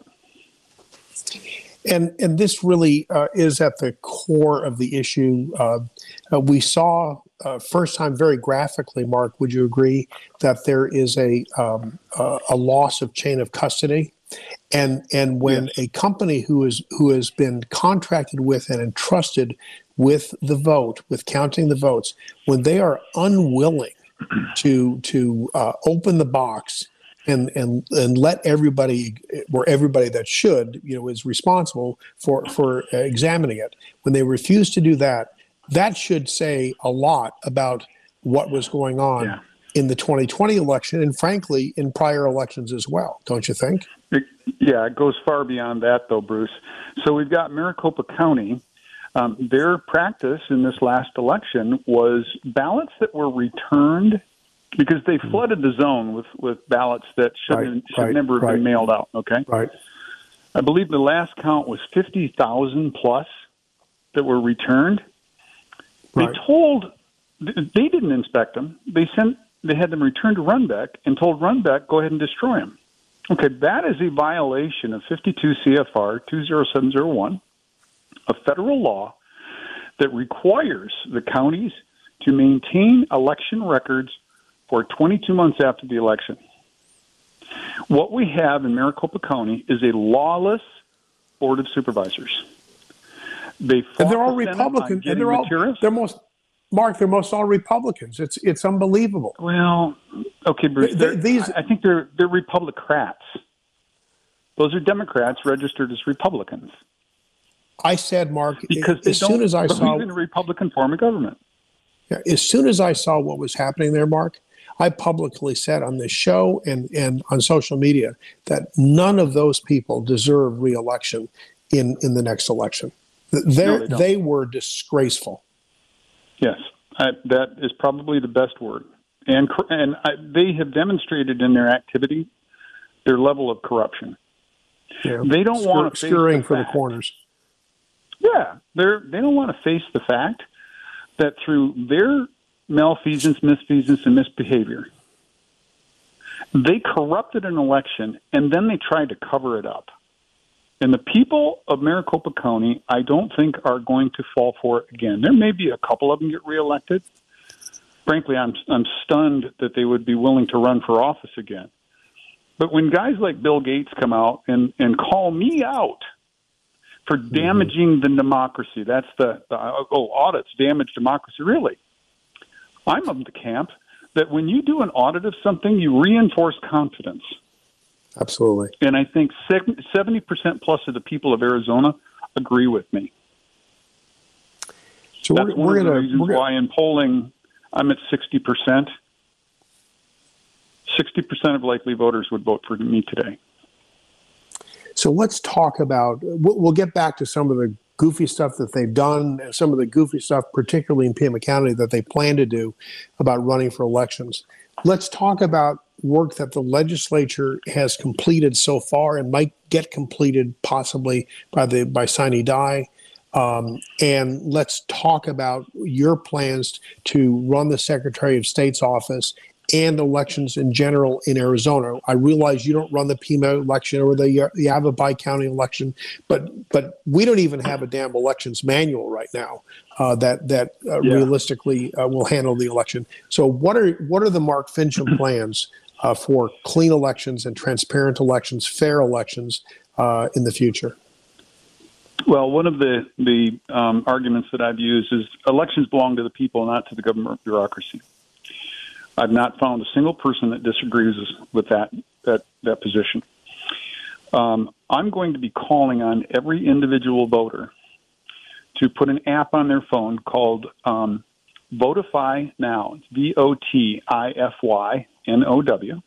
Speaker 1: And and this really uh, is at the core of the issue. Uh, uh, we saw uh, first time very graphically, Mark. Would you agree that there is a um, a loss of chain of custody? And and when yes. a company who is who has been contracted with and entrusted with the vote, with counting the votes, when they are unwilling <clears throat> to to uh, open the box and and and let everybody where everybody that should you know is responsible for for examining it when they refuse to do that that should say a lot about what was going on yeah. In the 2020 election and frankly in prior elections as well don't you think
Speaker 11: it, yeah it goes far beyond that though bruce so we've got maricopa county um, their practice in this last election was ballots that were returned because they hmm. flooded the zone with, with ballots that should, right, should right, never have right. been mailed out. Okay,
Speaker 1: right.
Speaker 11: I believe the last count was fifty thousand plus that were returned. They told they didn't inspect them. They sent they had them returned to Runbeck and told Runbeck go ahead and destroy them. Okay, that is a violation of 52 CFR 20701, a federal law that requires the counties to maintain election records for 22 months after the election. What we have in Maricopa County is a lawless board of supervisors. They
Speaker 1: and they're all Republicans, and they're all materials. they're most Mark. They're most all Republicans. It's it's unbelievable.
Speaker 11: Well, okay, Bruce. They, these I think they're they're Republicrats. Those are Democrats registered as Republicans.
Speaker 1: I said, Mark,
Speaker 11: because
Speaker 1: as soon as I saw
Speaker 11: in a Republican form of government.
Speaker 1: Yeah, as soon as I saw what was happening there, Mark, I publicly said on this show and, and on social media that none of those people deserve reelection in, in the next election. No, they, they were disgraceful.
Speaker 11: Yes, I, that is probably the best word. And and I, they have demonstrated in their activity their level of corruption.
Speaker 1: Yeah,
Speaker 11: they don't want to
Speaker 1: scurrying
Speaker 11: the
Speaker 1: for
Speaker 11: fact.
Speaker 1: the corners.
Speaker 11: Yeah, they're they don't want to face the fact that through their malfeasance, misfeasance, and misbehavior, they corrupted an election and then they tried to cover it up. And the people of Maricopa County, I don't think are going to fall for it again. There may be a couple of them get reelected. Frankly, I'm I'm stunned that they would be willing to run for office again. But when guys like Bill Gates come out and and call me out for mm-hmm. damaging the democracy, that's the, the oh audits damage democracy. Really, I'm of the camp that when you do an audit of something, you reinforce confidence.
Speaker 1: Absolutely.
Speaker 11: And I think 70% plus of the people of Arizona agree with me.
Speaker 1: So
Speaker 11: That's
Speaker 1: we're,
Speaker 11: one
Speaker 1: we're
Speaker 11: of the
Speaker 1: gonna,
Speaker 11: reasons why in polling I'm at 60%. 60% of likely voters would vote for me today.
Speaker 1: So let's talk about. We'll, we'll get back to some of the goofy stuff that they've done, some of the goofy stuff, particularly in Pima County, that they plan to do about running for elections. Let's talk about work that the legislature has completed so far and might get completed possibly by the by sine die. Um, and let's talk about your plans to run the Secretary of State's office and elections in general in Arizona. I realize you don't run the Pima election or the Yavapai County election, but but we don't even have a damn elections manual right now uh, that that uh,
Speaker 11: Yeah.
Speaker 1: realistically uh, will handle the election. So what are what are the Mark Finchem <clears throat> plans uh, for clean elections and transparent elections, fair elections uh, in the future?
Speaker 11: Well, one of the the um, arguments that I've used is elections belong to the people, not to the government bureaucracy. I've not found a single person that disagrees with that that that position. Um, I'm going to be calling on every individual voter to put an app on their phone called um, Votify Now. It's V O T I F Y N O W,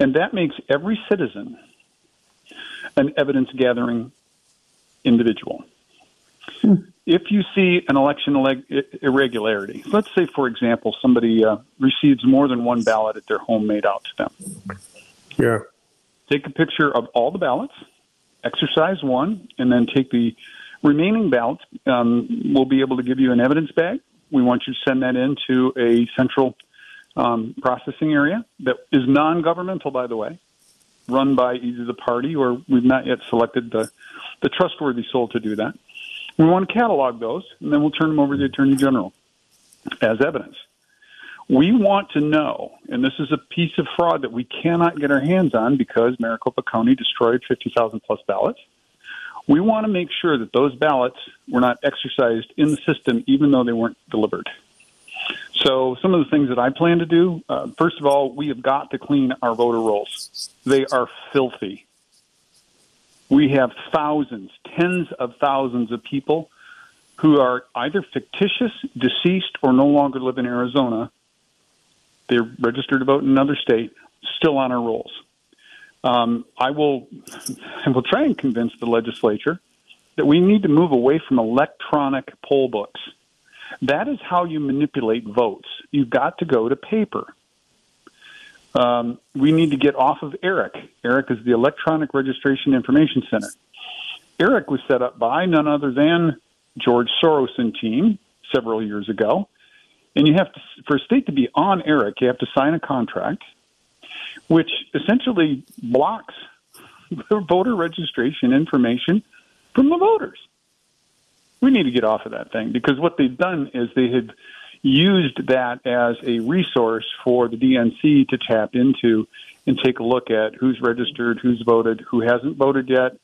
Speaker 11: and that makes every citizen an evidence gathering individual. If you see an election irregularity, let's say, for example, somebody uh, receives more than one ballot at their home made out to them,
Speaker 1: Yeah.
Speaker 11: take a picture of all the ballots, exercise one, and then take the remaining ballots. Um, we'll be able to give you an evidence bag. We want you to send that into a central um, processing area that is non governmental, by the way, run by either the party or we've not yet selected the, the trustworthy soul to do that. We want to catalog those, and then we'll turn them over to the Attorney General as evidence. We want to know, and this is a piece of fraud that we cannot get our hands on because Maricopa County destroyed 50,000 plus ballots. We want to make sure that those ballots were not exercised in the system, even though they weren't delivered. So, some of the things that I plan to do uh, first of all, we have got to clean our voter rolls. They are filthy. We have thousands, tens of thousands of people who are either fictitious, deceased, or no longer live in Arizona. They're registered to vote in another state, still on our rolls. Um, I will, I will try and convince the legislature that we need to move away from electronic poll books. That is how you manipulate votes. You've got to go to paper. Um, we need to get off of ERIC. ERIC is the Electronic Registration Information Center. ERIC was set up by none other than George Soros and team several years ago. And you have to, for a state to be on ERIC, you have to sign a contract, which essentially blocks voter registration information from the voters. We need to get off of that thing because what they've done is they have used that as a resource for the DNC to tap into and take a look at who's registered, who's voted, who hasn't voted yet,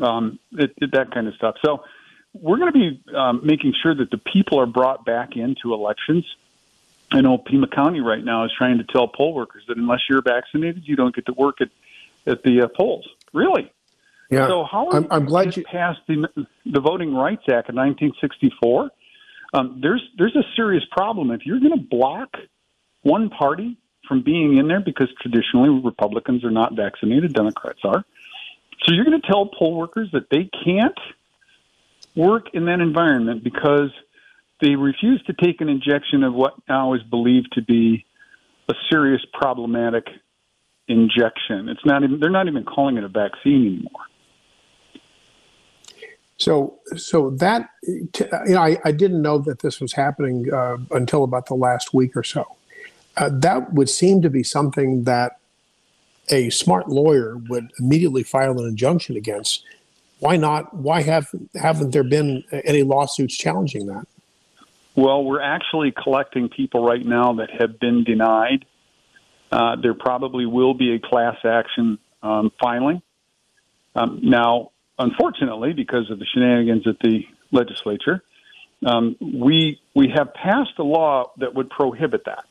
Speaker 11: um, it, it, that kind of stuff. So we're going to be um, making sure that the people are brought back into elections. I know Pima County right now is trying to tell poll workers that unless you're vaccinated, you don't get to work at at the uh, polls. Really?
Speaker 1: Yeah.
Speaker 11: So how
Speaker 1: I'm, I'm glad you
Speaker 11: passed the the Voting Rights Act in 1964? Um, there's there's a serious problem if you're going to block one party from being in there because traditionally Republicans are not vaccinated, Democrats are. So you're going to tell poll workers that they can't work in that environment because they refused to take an injection of what now is believed to be a serious problematic injection. It's not even they're not even calling it a vaccine anymore.
Speaker 1: So, so that you know, I, I didn't know that this was happening uh, until about the last week or so. Uh, that would seem to be something that a smart lawyer would immediately file an injunction against. Why not? Why have haven't there been any lawsuits challenging that?
Speaker 11: Well, we're actually collecting people right now that have been denied. Uh, there probably will be a class action um, filing. Um, now, unfortunately, because of the shenanigans at the legislature, um, we we have passed a law that would prohibit that.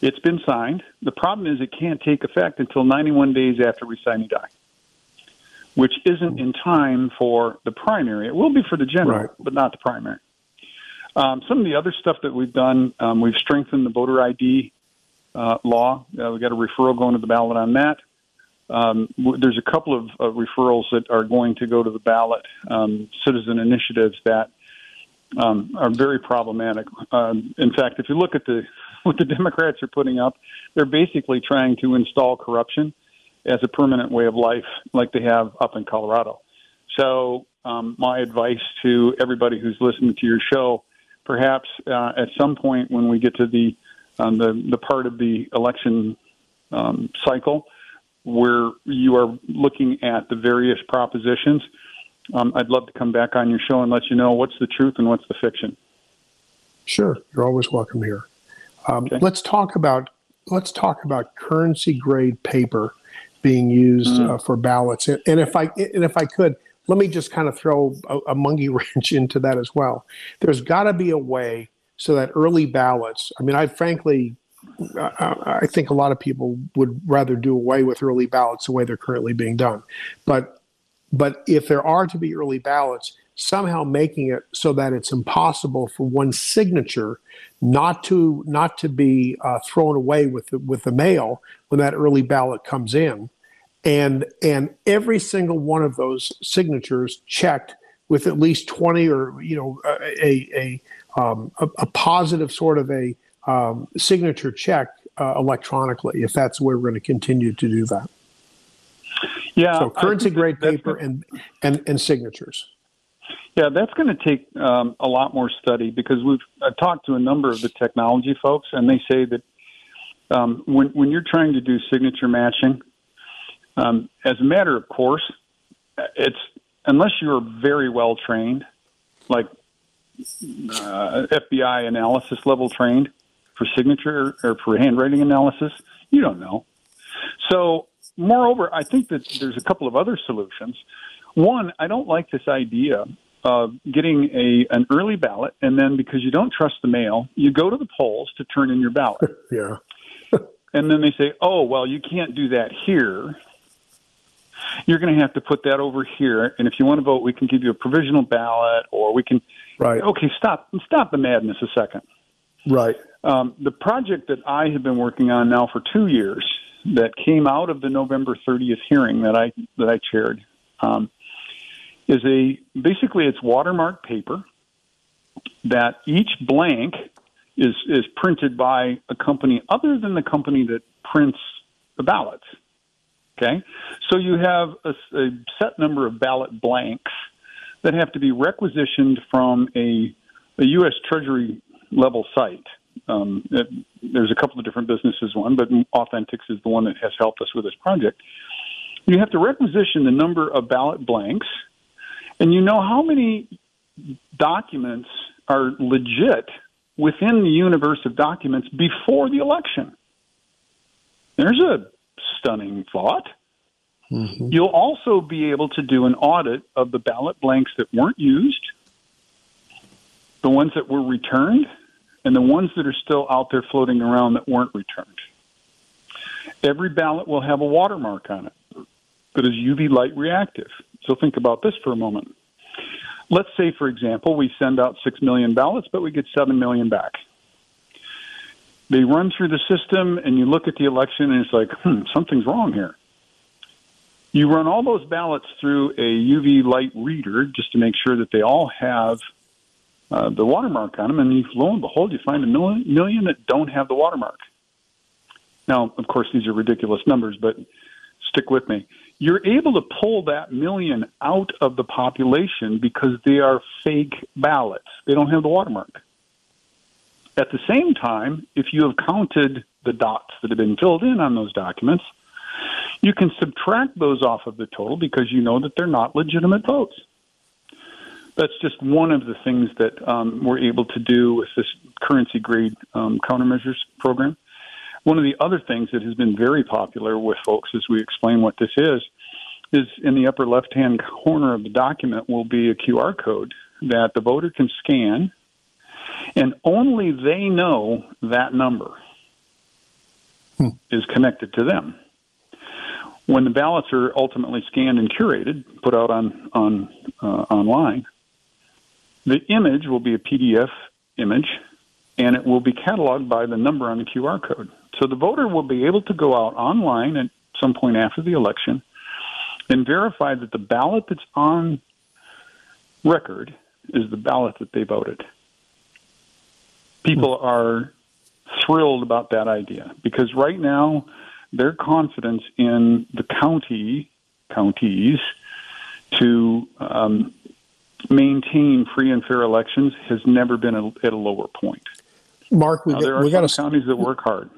Speaker 11: It's been signed. The problem is it can't take effect until 91 days after we sine die, which isn't in time for the primary. It will be for the general,
Speaker 1: Right.
Speaker 11: but not the primary. Um, some of the other stuff that we've done, um, we've strengthened the voter ID uh, law. Uh, we got a referral going to the ballot on that. Um, w- there's a couple of uh, referrals that are going to go to the ballot, um, citizen initiatives that um, are very problematic. Um, in fact, if you look at the <laughs> what the Democrats are putting up, they're basically trying to install corruption as a permanent way of life, like they have up in Colorado. So, my advice to everybody who's listening to your show, perhaps uh, at some point when we get to the um, the the part of the election um, cycle where you are looking at the various propositions, um, I'd love to come back on your show and let you know what's the truth and what's the fiction.
Speaker 1: Sure, you're always welcome here. Um, Let's talk about let's talk about currency grade paper being used uh, for ballots. And if I and if I could, let me just kind of throw a, a monkey <laughs> wrench into that as well. There's got to be a way so that early ballots. I mean, I frankly. I I think a lot of people would rather do away with early ballots the way they're currently being done. But but if there are to be early ballots, somehow making it so that it's impossible for one signature not to not to be uh, thrown away with the, with the mail when that early ballot comes in, and and every single one of those signatures checked with at least twenty or you know a a um, a, a positive sort of a um, signature check uh, electronically if that's where we're going to continue to do that.
Speaker 11: Yeah,
Speaker 1: So currency grade paper and, and, and signatures.
Speaker 11: Yeah, that's going to take um, a lot more study because we've I've talked to a number of the technology folks, and they say that um, when when you're trying to do signature matching, um, as a matter of course, it's unless you're very well trained, like uh, FBI analysis level trained for signature or for handwriting analysis, you don't know. So, moreover, I think that there's a couple of other solutions. One, I don't like this idea of getting a an early ballot, and then because you don't trust the mail, you go to the polls to turn in your ballot. <laughs>
Speaker 1: Yeah.
Speaker 11: and then they say, "Oh, well, you can't do that here. You're going to have to put that over here, and if you want to vote, we can give you a provisional ballot, or we can."
Speaker 1: Right.
Speaker 11: Okay, stop stop the madness a second.
Speaker 1: Right.
Speaker 11: Um, the project that I have been working on now for two years, that came out of the November 30th hearing that I that I chaired, um, is a basically it's watermark paper that each blank is is printed by a company other than the company that prints the ballots. Okay, so you have a, a set number of ballot blanks that have to be requisitioned from a, a U.S. Treasury level site. Um, it, there's a couple of different businesses, one, but Authentix is the one that has helped us with this project. You have to requisition the number of ballot blanks, and you know how many documents are legit within the universe of documents before the election. There's a stunning thought. Mm-hmm. You'll also be able to do an audit of the ballot blanks that weren't used, the ones that were returned, and the ones that are still out there floating around that weren't returned. Every ballot will have a watermark on it that is UV light reactive. So think about this for a moment. Let's say, for example, we send out 6 million ballots, but we get 7 million back. They run through the system, and you look at the election, and it's like, hmm, something's wrong here. You run all those ballots through a UV light reader just to make sure that they all have uh, the watermark on them, and you, lo and behold, you find a million, million that don't have the watermark. Now, of course, these are ridiculous numbers, but stick with me. You're able to pull that million out of the population because they are fake ballots. They don't have the watermark. At the same time, if you have counted the dots that have been filled in on those documents, you can subtract those off of the total because you know that they're not legitimate votes. That's just one of the things that um, we're able to do with this currency grade um, countermeasures program. One of the other things that has been very popular with folks as we explain what this is is in the upper left hand corner of the document will be a QR code that the voter can scan, and only they know that number hmm. is connected to them. When the ballots are ultimately scanned and curated, put out on on uh, online, the image will be a PDF image, and it will be cataloged by the number on the QR code. So the voter will be able to go out online at some point after the election and verify that the ballot that's on record is the ballot that they voted. People are thrilled about that idea because right now their confidence in the county counties to um, maintain free and fair elections has never been a, at a lower point.
Speaker 1: Mark, we,
Speaker 11: now, there are
Speaker 1: we
Speaker 11: got counties that work hard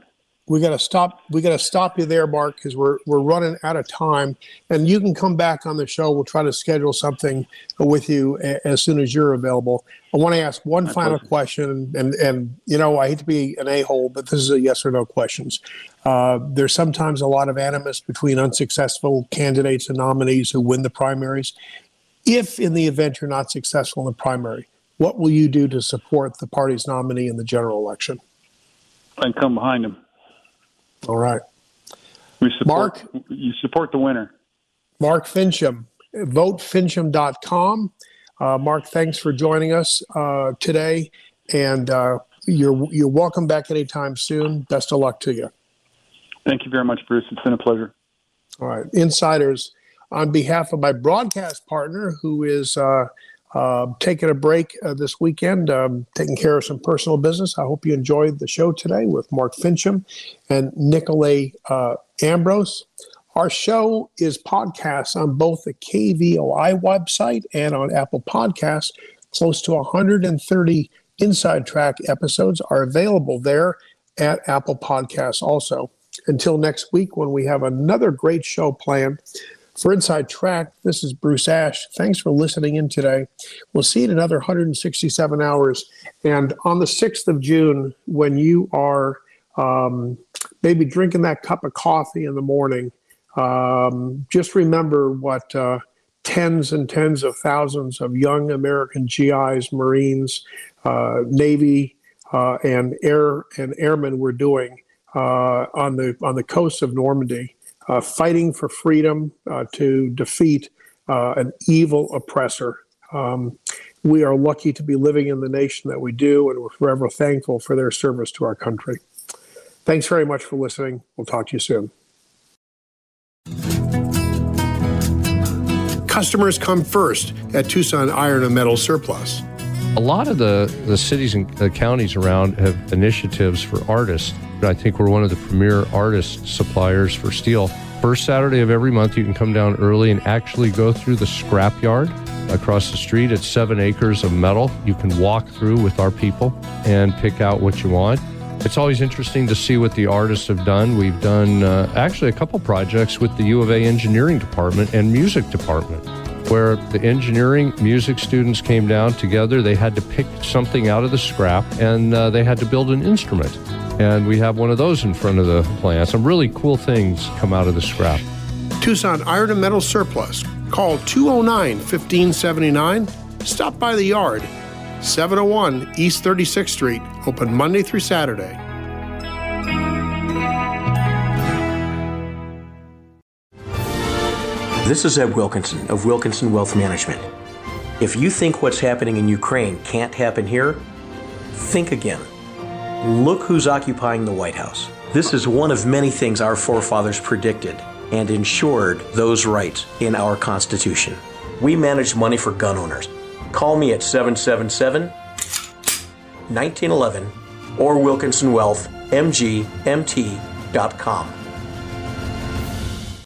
Speaker 1: we got to stop we got to stop you there mark because we're we're running out of time. And you can come back on the show. We'll try to schedule something with you a, as soon as you're available. I want to ask one My final pleasure. question and and you know i hate to be an a-hole but this is a yes or no questions. Uh, there's sometimes a lot of animus between unsuccessful candidates and nominees who win the primaries. If in the event you're not successful in the primary what will you do to support the party's nominee in the general election?
Speaker 11: And come behind him
Speaker 1: all right.
Speaker 11: We support, Mark, you support the winner.
Speaker 1: Mark Finchem, votefinchem.com. Uh, Mark, thanks for joining us uh, today, and uh, you're you're welcome back anytime soon. Best of luck to you.
Speaker 11: Thank you very much, Bruce. It's been a pleasure.
Speaker 1: All right, insiders. On behalf of my broadcast partner, who is uh, taking a break uh, this weekend, um, taking care of some personal business. I hope you enjoyed the show today with Mark Finchem and Nicolee uh, Ambrose. Our show is podcasts on both the KVOI website and on Apple Podcasts. Close to 130 Inside Track episodes are available there at Apple Podcasts also. Until next week, when we have another great show planned. For Inside Track, this is Bruce Ash. Thanks for listening in today. We'll see you in another 167 hours. And on the 6th of June, when you are um, maybe drinking that cup of coffee in the morning, um, just remember what uh, tens and tens of thousands of young American GIs, Marines, uh, Navy, uh, and air and airmen were doing uh, on the on the coast of Normandy uh, fighting for freedom uh, to defeat uh, an evil oppressor. Um, we are lucky to be living in the nation that we do, and we're forever thankful for their service to our country. Thanks very much for listening. We'll talk to you soon. Customers come first at Tucson Iron and Metal Surplus.
Speaker 10: A lot of the, the cities and the counties around have initiatives for artists but I think we're one of the premier artist suppliers for steel. First Saturday of every month, you can come down early and actually go through the scrap yard across the street. It's seven acres of metal. You can walk through with our people and pick out what you want. It's always interesting to see what the artists have done. We've done uh, actually a couple projects with the U of A engineering department and music department where the engineering music students came down together. They had to pick something out of the scrap and uh, they had to build an instrument. And we have one of those in front of the plant. Some really cool things come out of the scrap.
Speaker 1: Tucson Iron and Metal Surplus. Call 209 1579. Stop by the yard. 701 East 36th Street. Open Monday through Saturday.
Speaker 7: This is Ed Wilkinson of Wilkinson Wealth Management. If you think what's happening in Ukraine can't happen here, think again. Look who's occupying the White House. This is one of many things our forefathers predicted and ensured those rights in our Constitution. We manage money for gun owners. Call me at 777 1911 or WilkinsonWealthMGMT.com.